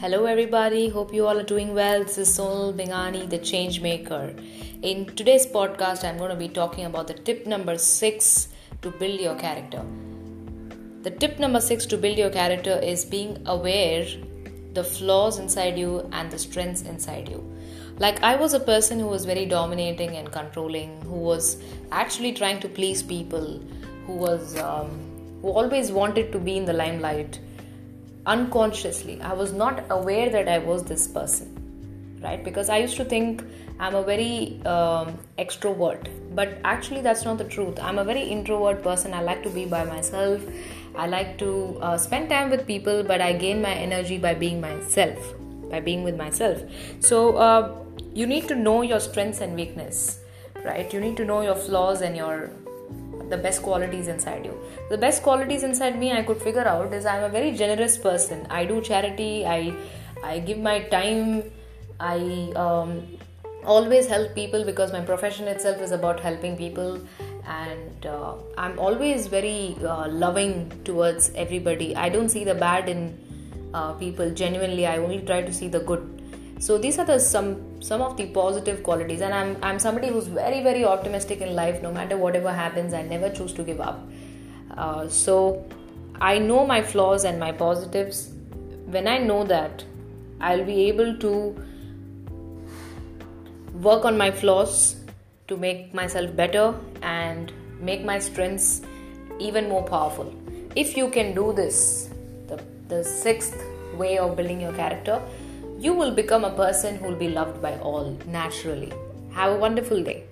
Hello, everybody. Hope you all are doing well. This is Sonal Bingani, the change maker. In today's podcast, I'm going to be talking about the tip number six to build your character. The tip number six to build your character is being aware the flaws inside you and the strengths inside you. Like I was a person who was very dominating and controlling, who was actually trying to please people, who was um, who always wanted to be in the limelight unconsciously. I was not aware that I was this person, right? Because I used to think I'm a very um, extrovert, but actually, that's not the truth. I'm a very introvert person. I like to be by myself. I like to uh, spend time with people, but I gain my energy by being myself, by being with myself. So, uh, you need to know your strengths and weakness, right? You need to know your flaws and your the best qualities inside you. The best qualities inside me i could figure out is i'm a very generous person. I do charity i i give my time i um, always help people because my profession itself is about helping people. And uh, i'm always very uh, loving towards everybody. I don't see the bad in uh, people. Genuinely i only try to see the good. So these are the some some of the positive qualities. And i'm i'm somebody who's very very optimistic in life no matter whatever happens i never choose to give up. Uh, so i know my flaws and my positives. When i know that i'll be able to work on my flaws to make myself better and make my strengths even more powerful. If you can do this the, the sixth way of building your character you will become a person who will be loved by all naturally. Have a wonderful day.